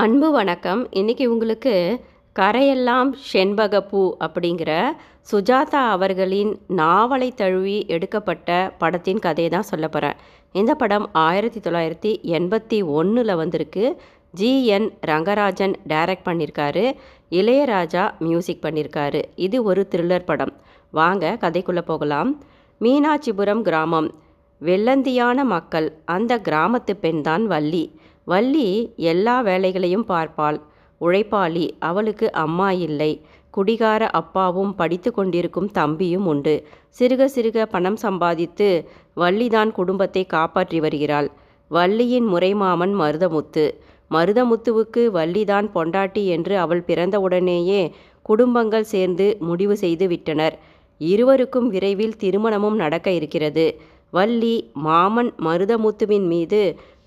அன்பு வணக்கம். இன்றைக்கி உங்களுக்கு கரையெல்லாம் செண்பகப்பூ அப்படிங்கிற சுஜாதா அவர்களின் நாவலை தழுவி எடுக்கப்பட்ட படத்தின் கதையை தான் சொல்ல போகிறேன் இந்த படம் ஆயிரத்தி தொள்ளாயிரத்தி எண்பத்தி ஒன்றில் வந்திருக்கு. ஜிஎன் ரங்கராஜன் டைரக்ட் பண்ணியிருக்காரு இளையராஜா மியூசிக் பண்ணியிருக்காரு இது ஒரு த்ரில்லர் படம். வாங்க கதைக்குள்ளே போகலாம். மீனாட்சிபுரம் கிராமம். வெள்ளந்தியான மக்கள். அந்த கிராமத்து பெண்தான் வள்ளி. வள்ளி எல்லா வேலைகளையும் பார்ப்பாள். உழைப்பாளி அவளுக்கு அம்மா இல்லை. குடிகார அப்பாவும் படித்து கொண்டிருக்கும் தம்பியும் உண்டு. சிறுக சிறுக பணம் சம்பாதித்து வள்ளிதான் குடும்பத்தை காப்பாற்றி வருகிறாள். வள்ளியின் முறைமாமன் மருதமுத்து. மருதமுத்துவுக்கு வள்ளிதான் பொண்டாட்டி என்று அவள் பிறந்தவுடனேயே குடும்பங்கள் சேர்ந்து முடிவு செய்து விட்டனர். இருவருக்கும் விரைவில் திருமணமும் நடக்க இருக்கிறது. வள்ளி மாமன் மருதமுத்துவின் மீது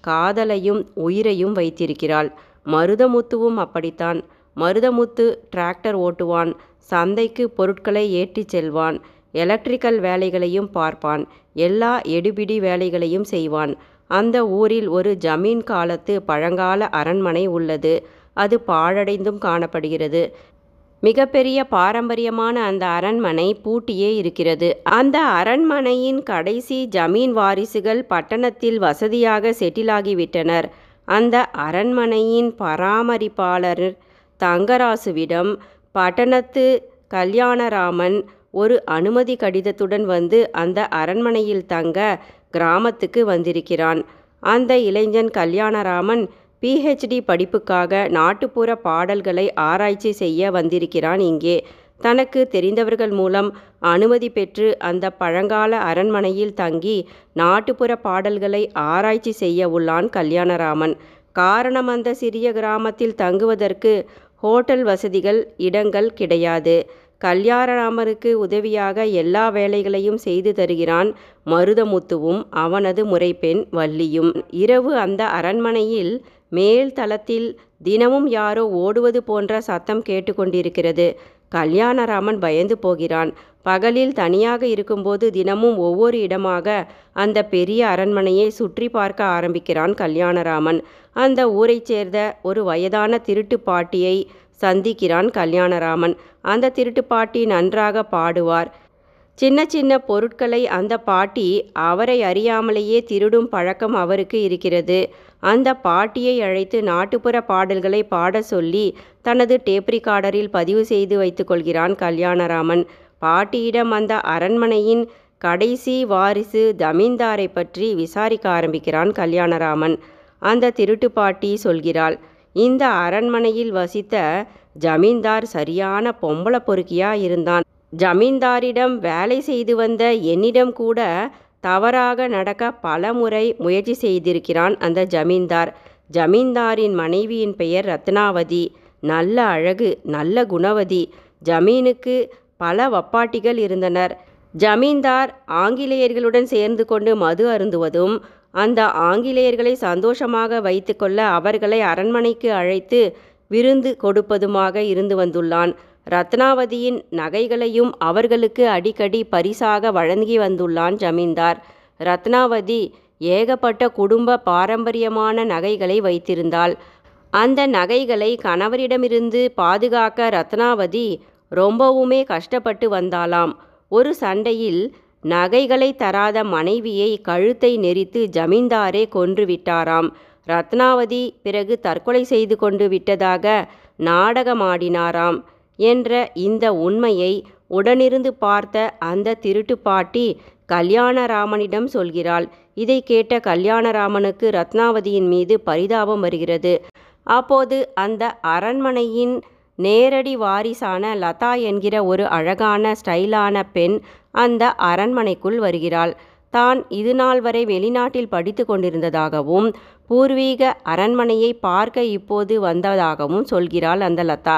காதலையும் உயிரையும் வைத்திருக்கிறாள். மருதமுத்துவும் அப்படித்தான். மருதமுத்து டிராக்டர் ஓட்டுவான். சந்தைக்கு பொருட்களை ஏற்றிச் செல்வான். எலக்ட்ரிக்கல் வேலைகளையும் பார்ப்பான். எல்லா எடுபிடி வேலைகளையும் செய்வான். அந்த ஊரில் ஒரு ஜமீன் காலத்து பழங்கால அரண்மனை உள்ளது. அது பாழடைந்தும் காணப்படுகிறது. மிகப்பெரிய பாரம்பரியமான அந்த அரண்மனை பூட்டியே இருக்கிறது. அந்த அரண்மனையின் கடைசி ஜமீன் வாரிசுகள் பட்டணத்தில் வசதியாக செட்டிலாகிவிட்டனர் அந்த அரண்மனையின் பராமரிப்பாளர் தங்கராசுவிடம் பட்டணத்து கல்யாணராமன் ஒரு அனுமதி கடிதத்துடன் வந்து அந்த அரண்மனையில் தங்க கிராமத்துக்கு வந்திருக்கிறான். அந்த இளைஞன் கல்யாணராமன் பிஹெச்டி படிப்புக்காக நாட்டுப்புற பாடல்களை ஆராய்ச்சி செய்ய வந்திருக்கிறான் இங்கே. தனக்கு தெரிந்தவர்கள் மூலம் அனுமதி பெற்று அந்த பழங்கால அரண்மனையில் தங்கி நாட்டுப்புற பாடல்களை ஆராய்ச்சி செய்ய உள்ளான் கல்யாணராமன். காரணம் அந்த சிறிய கிராமத்தில் தங்குவதற்கு ஹோட்டல் வசதிகள் இடங்கள் கிடையாது. கல்யாணராமருக்கு உதவியாக எல்லா வேலைகளையும் செய்து தருகிறான் மருதமுத்துவும் அவனது முறைப்பெண் வள்ளியும். இரவு அந்த அரண்மனையில் மேல் தளத்தில் தினமும் யாரோ ஓடுவது போன்ற சத்தம் கேட்டுக்கொண்டிருக்கிறது. கல்யாணராமன் பயந்து போகிறான். பகலில் தனியாக இருக்கும்போது தினமும் ஒவ்வொரு இடமாக அந்த பெரிய அரண்மனையை சுற்றி பார்க்க ஆரம்பிக்கிறான் கல்யாணராமன். அந்த ஊரைச் சேர்ந்த ஒரு வயதான திருட்டு பாட்டியை சந்திக்கிறான் கல்யாணராமன். அந்த திருட்டு பாட்டி நன்றாக பாடுவார். சின்ன சின்ன பொருட்களை அந்த பாட்டி அவரை அறியாமலேயே திருடும் பழக்கம் அவருக்கு இருக்கிறது. அந்த பாட்டியை அழைத்து நாட்டுப்புற பாடல்களை பாட சொல்லி தனது டேப்ரிகார்டரில் பதிவு செய்து வைத்துக்கொள்கிறான் கல்யாணராமன். பாட்டியிடம் அந்த அரண்மனையின் கடைசி வாரிசு ஜமீன்தாரை பற்றி விசாரிக்க ஆரம்பிக்கிறான் கல்யாணராமன். அந்த திருட்டு பாட்டி சொல்கிறாள் இந்த அரண்மனையில் வசித்த ஜமீன்தார் சரியான பொம்பளை பொறுக்கியா இருந்தான். ஜமீன்தாரிடம் வேலை செய்து வந்த என்னிடம் கூட தவறாக நடக்க பல முறை முயற்சி செய்திருக்கிறான் அந்த ஜமீன்தார். ஜமீன்தாரின் மனைவியின் பெயர் ரத்னாவதி. நல்ல அழகு நல்ல குணவதி. ஜமீனுக்கு பல வப்பாட்டிகள் இருந்தனர். ஜமீன்தார் ஆங்கிலேயர்களுடன் சேர்ந்து கொண்டு மது அருந்துவதும் அந்த ஆங்கிலேயர்களை சந்தோஷமாக வைத்துக்கொள்ள அவர்களை அரண்மனைக்கு அழைத்து விருந்து கொடுப்பதுமாக இருந்து வந்துள்ளான். ரத்னாவதியின் நகைகளையும் அவர்களுக்கு அடிக்கடி பரிசாக வழங்கி வந்துள்ளான் ஜமீன்தார். ரத்னாவதி ஏகப்பட்ட குடும்ப பாரம்பரியமான நகைகளை வைத்திருந்தாள். அந்த நகைகளை கணவரிடமிருந்து பாதுகாக்க ரத்னாவதி ரொம்பவுமே கஷ்டப்பட்டு வந்தாளாம். ஒரு சண்டையில் நகைகளை தராத மனைவியை கழுத்தை நெரித்து ஜமீன்தாரே கொன்று விட்டாராம். ரத்னாவதி பிறகு தற்கொலை செய்து கொண்டு விட்டதாக நாடகமாடினாராம் என்ற இந்த உண்மையை உடனிருந்து பார்த்த அந்த திருட்டு பாட்டி கல்யாணராமனிடம் சொல்கிறாள். இதை கேட்ட கல்யாணராமனுக்கு ரத்னாவதியின் மீது பரிதாபம் வருகிறது. அப்போது அந்த அரண்மனையின் நேரடி வாரிசான லதா என்கிற ஒரு அழகான ஸ்டைலான பெண் அந்த அரண்மனைக்குள் வருகிறாள். தான் இதுநாள் வரை வெளிநாட்டில் படித்து கொண்டிருந்ததாகவும் பூர்வீக அரண்மனையை பார்க்க இப்போது வந்ததாகவும் சொல்கிறாள் அந்த லதா.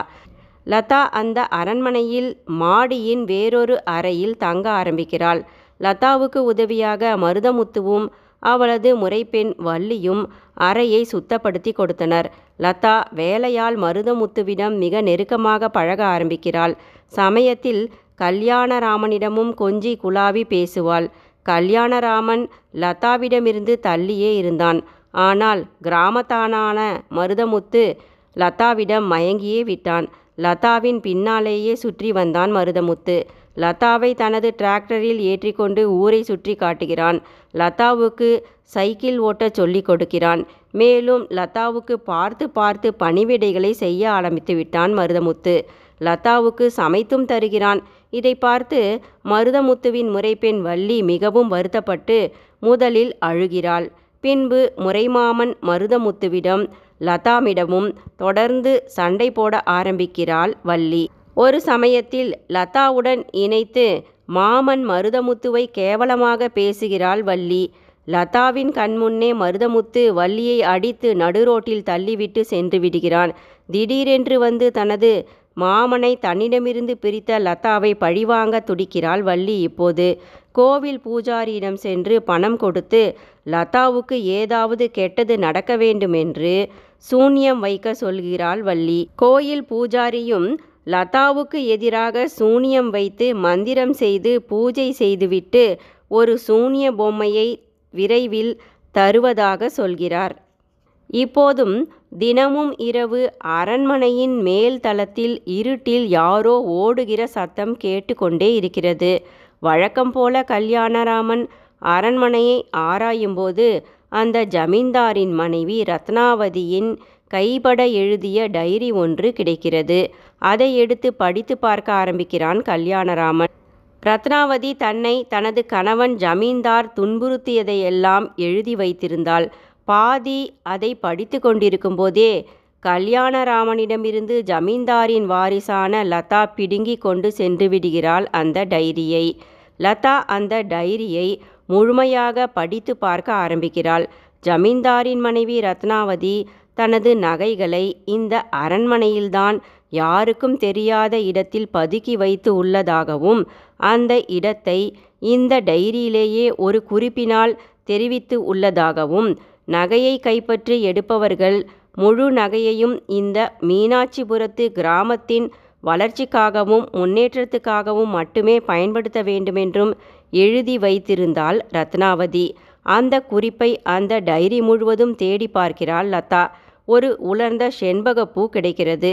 லதா அந்த அரண்மனையில் மாடியின் வேறொரு அறையில் தங்க ஆரம்பிக்கிறாள். லதாவுக்கு உதவியாக மருதமுத்துவும் அவளது முறைப்பெண் வள்ளியும் அறையை சுத்தப்படுத்தி கொடுத்தனர். லதா வேலையால் மருதமுத்துவிடம் மிக நெருக்கமாக பழக ஆரம்பிக்கிறாள். சமயத்தில் கல்யாணராமனிடமும் கொஞ்சி குழாவி பேசுவாள். கல்யாணராமன் லதாவிடமிருந்து தள்ளியே இருந்தான். ஆனால் கிராமத்தானான மருதமுத்து லதாவிடம் மயங்கியே விட்டான். லதாவின் பின்னாலேயே சுற்றி வந்தான் மருதமுத்து. லதாவை தனது டிராக்டரில் ஏற்றிக்கொண்டு ஊரை சுற்றி காட்டுகிறான். லதாவுக்கு சைக்கிள் ஓட்டச் சொல்லிக் கொடுக்கிறான். மேலும் லதாவுக்கு பார்த்து பார்த்து பணிவிடைகளை செய்ய ஆரம்பித்து விட்டான் மருதமுத்து. லதாவுக்கு சமைத்தும் தருகிறான். இதை பார்த்து மருதமுத்துவின் முறைப்பெண் வள்ளி மிகவும் வருத்தப்பட்டு முதலில் அழுகிறாள். பின்பு முறைமாமன் மருதமுத்துவிடம் லதாமிடமும் தொடர்ந்து சண்டை போட ஆரம்பிக்கிறாள் வள்ளி. ஒரு சமயத்தில் லதாவுடன் இணைத்து மாமன் மருதமுத்துவை கேவலமாக பேசுகிறாள் வள்ளி. லதாவின் கண்முன்னே மருதமுத்து வள்ளியை அடித்து நடுரோட்டில் தள்ளிவிட்டு சென்று விடுகிறான். திடீரென்று வந்து தனது மாமனை தன்னிடமிருந்து பிரித்த லதாவை பழிவாங்க துடிக்கிறாள் வள்ளி. இப்போது கோவில் பூஜாரியிடம் சென்று பணம் கொடுத்து லதாவுக்கு ஏதாவது கெட்டது நடக்க வேண்டுமென்று சூன்யம் வைக்க சொல்கிறாள் வள்ளி. கோயில் பூஜாரியும் லதாவுக்கு எதிராக சூனியம் வைத்து மந்திரம் செய்து பூஜை செய்துவிட்டு ஒரு சூனிய பொம்மையை விரைவில் தருவதாக சொல்கிறார். இப்போதும் தினமும் இரவு அரண்மனையின் மேல் தளத்தில் இருட்டில் யாரோ ஓடுகிற சத்தம் கேட்டுக்கொண்டே இருக்கிறது. வழக்கம் போல கல்யாணராமன் அரண்மனையை ஆராயும்போது அந்த ஜமீன்தாரின் மனைவி ரத்னாவதியின் கைபட எழுதிய டைரி ஒன்று கிடைக்கிறது. அதை எடுத்து படித்து பார்க்க ஆரம்பிக்கிறான் கல்யாணராமன். ரத்னாவதி தன்னை தனது கணவன் ஜமீன்தார் துன்புறுத்தியதையெல்லாம் எழுதி வைத்திருந்தாள். பாதி அதை படித்து கொண்டிருக்கும் போதே கல்யாணராமனிடமிருந்து ஜமீன்தாரின் வாரிசான லதா பிடுங்கி கொண்டு சென்று விடுகிறாள் அந்த டைரியை. லதா அந்த டைரியை முழுமையாக படித்து பார்க்க ஆரம்பிக்கிறாள். ஜமீன்தாரின் மனைவி ரத்னாவதி தனது நகைகளை இந்த அரண்மனையில்தான் யாருக்கும் தெரியாத இடத்தில் பதுக்கி வைத்து உள்ளதாகவும் அந்த இடத்தை இந்த டைரியிலேயே ஒரு குறிப்பினால் தெரிவித்து உள்ளதாகவும் நகையை கைப்பற்றி எடுப்பவர்கள் முழு நகையையும் இந்த மீனாட்சிபுரத்து கிராமத்தின் வளர்ச்சிக்காகவும் முன்னேற்றத்துக்காகவும் மட்டுமே பயன்படுத்த வேண்டுமென்றும் எழுதி வைத்திருந்தாள் ரத்னாவதி. அந்த குறிப்பை அந்த டைரி முழுவதும் தேடி பார்க்கிறாள் லதா. ஒரு உலர்ந்த செண்பகப்பூ கிடைக்கிறது.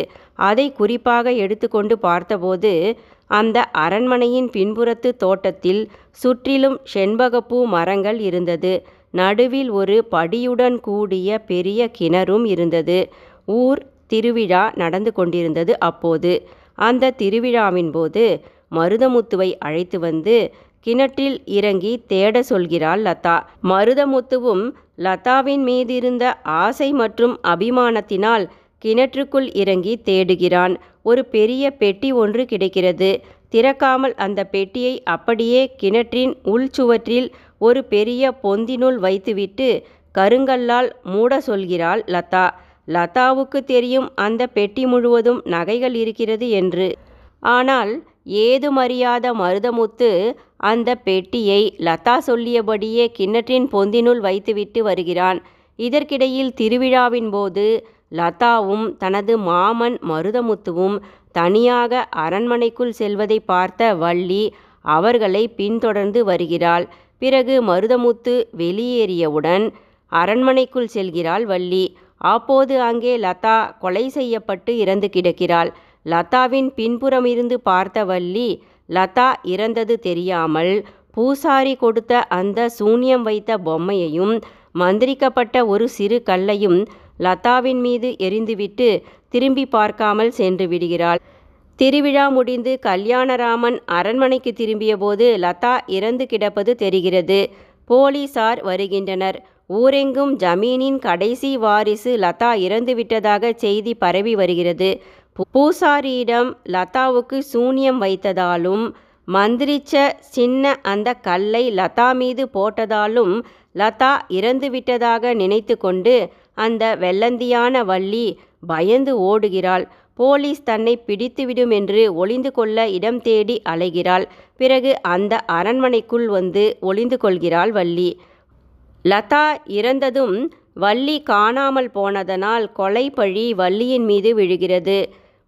அதை குறிப்பாக எடுத்துக்கொண்டு பார்த்தபோது அந்த அரண்மனையின் பின்புறத்து தோட்டத்தில் சுற்றிலும் செண்பகப்பூ மரங்கள் இருந்தது. நடுவில் ஒரு படியுடன் கூடிய பெரிய கிணறும் இருந்தது. ஊர் திருவிழா நடந்து கொண்டிருந்தது அப்போது. அந்த திருவிழாவின் போது மருதமுத்துவை அழைத்து வந்து கிணற்றில் இறங்கி தேட சொல்கிறாள் லதா. மருதமுத்துவும் லதாவின் மீதிருந்த ஆசை மற்றும் அபிமானத்தினால் கிணற்றுக்குள் இறங்கி தேடுகிறான். ஒரு பெரிய பெட்டி ஒன்று கிடைக்கிறது. திறக்காமல் அந்த பெட்டியை அப்படியே கிணற்றின் உள்சுவற்றில் ஒரு பெரிய பொந்தினுள் வைத்துவிட்டு கருங்கல்லால் மூட சொல்கிறாள் லதா. லதாவுக்கு தெரியும் அந்த பெட்டி முழுவதும் நகைகள் இருக்கிறது என்று. ஆனால் ஏதுமறியாத மருதமுத்து அந்த பெட்டியை லதா சொல்லியபடியே கிணற்றின் பொந்தினுள் வைத்துவிட்டு வருகிறான். இதற்கிடையில் திருவிழாவின் போது லதாவும் தனது மாமன் மருதமுத்துவும் தனியாக அரண்மனைக்குள் செல்வதை பார்த்த வள்ளி அவர்களை பின்தொடர்ந்து வருகிறாள். பிறகு மருதமுத்து வெளியேறியவுடன் அரண்மனைக்குள் செல்கிறாள் வள்ளி அப்போது அங்கே லதா கொலை செய்யப்பட்டு இறந்து கிடக்கிறாள். லதாவின் பின்புறம் இருந்து பார்த்த வள்ளி லதா இறந்தது தெரியாமல் பூசாரி கொடுத்த அந்த சூன்யம் வைத்த பொம்மையையும் மந்திரிக்கப்பட்ட ஒரு சிறு கல்லையும் லதாவின் மீது எரிந்துவிட்டு திரும்பி பார்க்காமல் சென்று விடுகிறாள். திருவிழா முடிந்து கல்யாணராமன் அரண்மனைக்கு திரும்பியபோது லதா இறந்து கிடப்பது தெரிகிறது. போலீசார் வருகின்றனர். ஊரெங்கும் ஜமீனின் கடைசி வாரிசு லதா இறந்துவிட்டதாக செய்தி பரவி வருகிறது. பூசாரியிடம் லதாவுக்கு சூனியம் வைத்ததாலும் மந்திரிச்ச சின்ன அந்த கல்லை லதா மீது போட்டதாலும் லதா இறந்துவிட்டதாக நினைத்து கொண்டு அந்த வெள்ளந்தியான வள்ளி பயந்து ஓடுகிறாள். போலீஸ் தன்னை பிடித்துவிடும் என்று ஒளிந்து கொள்ள இடம் தேடி அலைகிறாள். பிறகு அந்த அரண்மனைக்குள் வந்து ஒளிந்து கொள்கிறாள் வள்ளி. லதா இறந்ததும் வள்ளி காணாமல் போனதனால் கொலை பழி வள்ளியின் மீது விழுகிறது.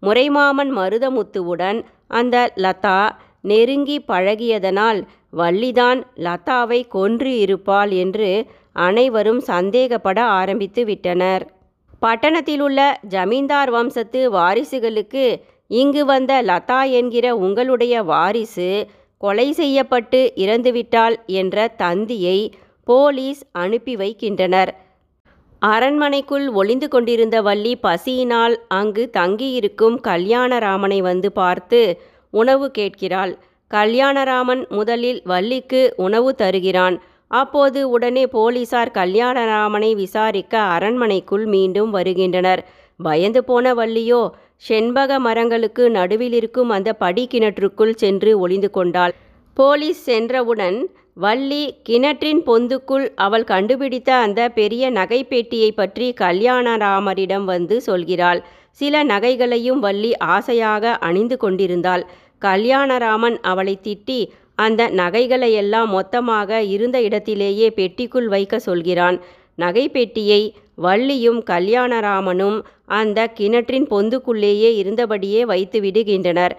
முறைமாமன் மருதமுத்துவுடன் அந்த லதா நெருங்கி பழகியதனால் வள்ளிதான் லதாவை கொன்று இருப்பாள் என்று அனைவரும் சந்தேகப்பட ஆரம்பித்து விட்டனர். பட்டணத்திலுள்ள ஜமீன்தார் வம்சத்து வாரிசுகளுக்கு இங்கு வந்த லதா என்கிற உங்களுடைய வாரிசு கொலை செய்யப்பட்டு இறந்துவிட்டாள் என்ற தந்தியை போலீஸ் அனுப்பி வைக்கின்றனர். அரண்மனைக்குள் ஒளிந்து கொண்டிருந்த வள்ளி பசியினால் அங்கு தங்கியிருக்கும் கல்யாணராமனை வந்து பார்த்து உணவு கேட்கிறாள். கல்யாணராமன் முதலில் வள்ளிக்கு உணவு தருகிறான். அப்போது உடனே போலீசார் கல்யாணராமனை விசாரிக்க அரண்மனைக்குள் மீண்டும் வருகின்றனர். பயந்து போன வள்ளியோ செண்பக மரங்களுக்கு நடுவில் இருக்கும் அந்த படி கிணற்றுக்குள் சென்று ஒளிந்து கொண்டாள். போலீஸ் சென்றவுடன் வள்ளி கிணற்றின் பொந்துக்குள் அவள் கண்டுபிடித்த அந்த பெரிய நகைப்பேட்டியை பற்றி கல்யாணராமரிடம் வந்து சொல்கிறாள். சில நகைகளையும் வள்ளி ஆசையாக அணிந்து கொண்டிருந்தாள். கல்யாணராமன் அவளை திட்டி அந்த நகைகளையெல்லாம் மொத்தமாக இருந்த இடத்திலேயே பெட்டிக்குள் வைக்க சொல்கிறான். நகைப்பெட்டியை வள்ளியும் கல்யாணராமனும் அந்த கிணற்றின் பொந்துக்குள்ளேயே இருந்தபடியே வைத்து விடுகின்றனர்.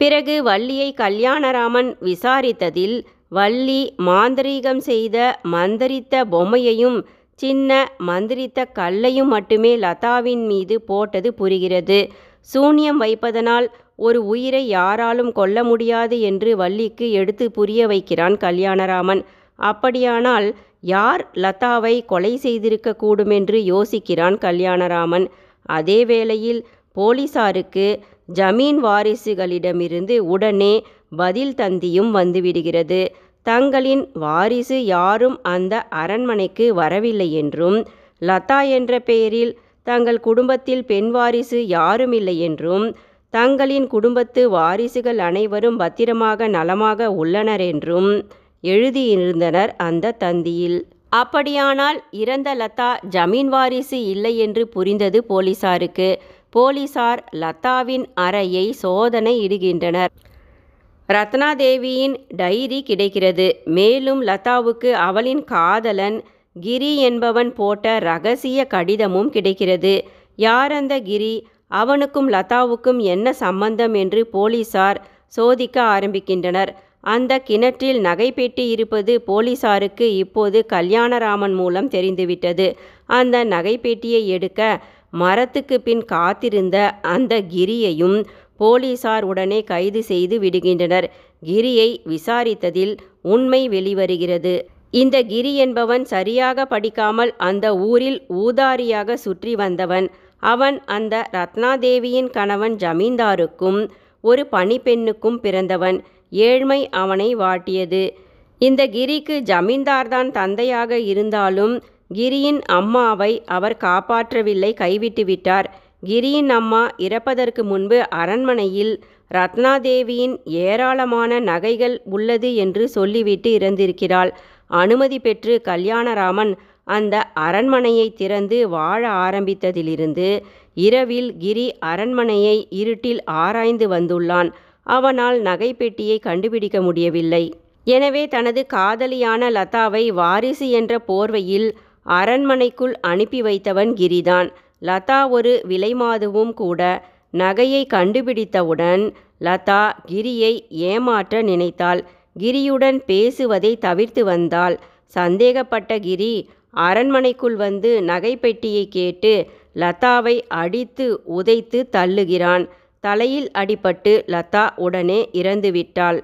பிறகு வள்ளியை கல்யாணராமன் விசாரித்ததில் வள்ளி மாந்திரீகம் செய்த மந்திரித்த பொம்மையையும் சின்ன மந்திரித்த கல்லையும் மட்டுமே லதாவின் மீது போட்டது புரிகிறது. சூனியம் வைப்பதனால் ஒரு உயிரை யாராலும் கொல்ல முடியாது என்று வள்ளிக்கு எடுத்து புரிய வைக்கிறான் கல்யாணராமன். அப்படியானால் யார் லதாவை கொலை செய்திருக்க கூடுமென்று யோசிக்கிறான் கல்யாணராமன். அதே வேளையில் போலீசாருக்கு ஜமீன் வாரிசுகளிடமிருந்து உடனே பதில் தந்தியும் வந்துவிடுகிறது. தங்களின் வாரிசு யாரும் அந்த அரண்மனைக்கு வரவில்லை என்றும் லதா என்ற பெயரில் தங்கள் குடும்பத்தில் பெண் வாரிசு யாருமில்லை என்றும் தங்களின் குடும்பத்து வாரிசுகள் அனைவரும் பத்திரமாக நலமாக உள்ளனர் என்றும் எழுதியிருந்தனர் அந்த தந்தியில். அப்படியானால் இறந்த லதா ஜமீன் வாரிசு இல்லை என்று புரிந்தது போலீசாருக்கு. போலீசார் லதாவின் அறையை சோதனை இடுகின்றனர். ரத்னாதேவியின் டைரி கிடைக்கிறது. மேலும் லதாவுக்கு அவளின் காதலன் கிரி என்பவன் போட்ட ரகசிய கடிதமும் கிடைக்கிறது. யார் அந்த கிரி? அவனுக்கும் லதாவுக்கும் என்ன சம்பந்தம் என்று போலீசார் சோதிக்க ஆரம்பிக்கின்றனர். அந்த கிணற்றில் நகைப்பெட்டி இருப்பது போலீசாருக்கு இப்போது கல்யாணராமன் மூலம் தெரிந்துவிட்டது. அந்த நகைப்பெட்டியை எடுக்க மரத்துக்கு பின் காத்திருந்த அந்த கிரியையும் போலீசார் உடனே கைது செய்து விடுகின்றனர். கிரியை விசாரித்ததில் உண்மை வெளிவருகிறது. இந்த கிரி என்பவன் சரியாக படிக்காமல் அந்த ஊரில் ஊதாரியாக சுற்றி வந்தவன். அவன் அந்த ரத்னாதேவியின் கணவன் ஜமீன்தாருக்கும் ஒரு பணிப்பெண்ணுக்கும் பிறந்தவன். ஏழ்மை அவனை வாட்டியது. இந்த கிரிக்கு ஜமீன்தார்தான் தந்தையாக இருந்தாலும் கிரியின் அம்மாவை அவர் காப்பாற்றவில்லை கைவிட்டு விட்டார். கிரியின் அம்மா இறப்பதற்கு முன்பு அரண்மனையில் ரத்னாதேவியின் ஏராளமான நகைகள் உள்ளது என்று சொல்லிவிட்டு இறந்திருக்கிறாள். அனுமதி பெற்று கல்யாணராமன் அந்த அரண்மனையை திறந்து வாழ ஆரம்பித்ததிலிருந்து இரவில் கிரி அரண்மனையை இருட்டில் ஆராய்ந்து வந்துள்ளான். அவனால் நகைப்பெட்டியை கண்டுபிடிக்க முடியவில்லை. எனவே தனது காதலியான லதாவை வாரிசு என்ற போர்வையில் அரண்மனைக்குள் அனுப்பி வைத்தவன் கிரிதான். லதா ஒரு விலைமாதுவும் கூட நகையை கண்டுபிடித்தவுடன் லதா கிரியை ஏமாற்ற நினைத்தாள். கிரியுடன் பேசுவதை தவிர்த்து வந்தாள். சந்தேகப்பட்ட கிரி அரண்மனைக்குள் வந்து நகைப்பெட்டியை கேட்டு லதாவை அடித்து உதைத்து தள்ளுகிறான். தலையில் அடிபட்டு லதா உடனே இறந்துவிட்டாள்.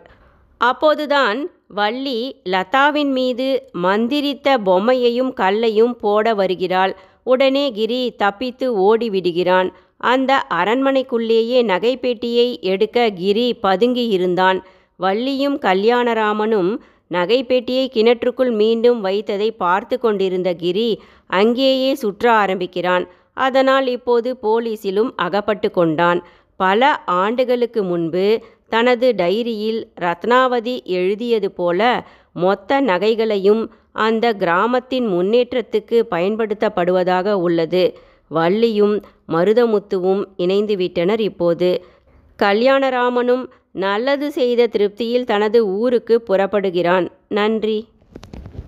அப்போதுதான் வள்ளி லதாவின் மீது மந்திரித்த பொம்மையையும் கல்லையும் போட வருகிறாள். உடனே கிரி தப்பித்து ஓடிவிடுகிறான். அந்த அரண்மனைக்குள்ளேயே நகைப்பெட்டியை எடுக்க கிரி பதுங்கியிருந்தான். வள்ளியும் கல்யாணராமனும் நகைப்பெட்டியை கிணற்றுக்குள் மீண்டும் வைத்ததை பார்த்து கொண்டிருந்த கிரி அங்கேயே சுற்ற ஆரம்பிக்கிறான். அதனால் இப்போது போலீசிலும் அகப்பட்டு கொண்டான். பல ஆண்டுகளுக்கு முன்பு தனது டைரியில் ரத்னாவதி எழுதியது போல மொத்த நகைகளையும் அந்த கிராமத்தின் முன்னேற்றத்துக்கு பயன்படுத்தப்படுவதாக உள்ளது. வள்ளியும் மருதமுத்துவும் இணைந்துவிட்டனர் இப்போது. கல்யாணராமனும் நல்லது செய்த திருப்தியில் தனது ஊருக்கு புறப்படுகிறான். நன்றி.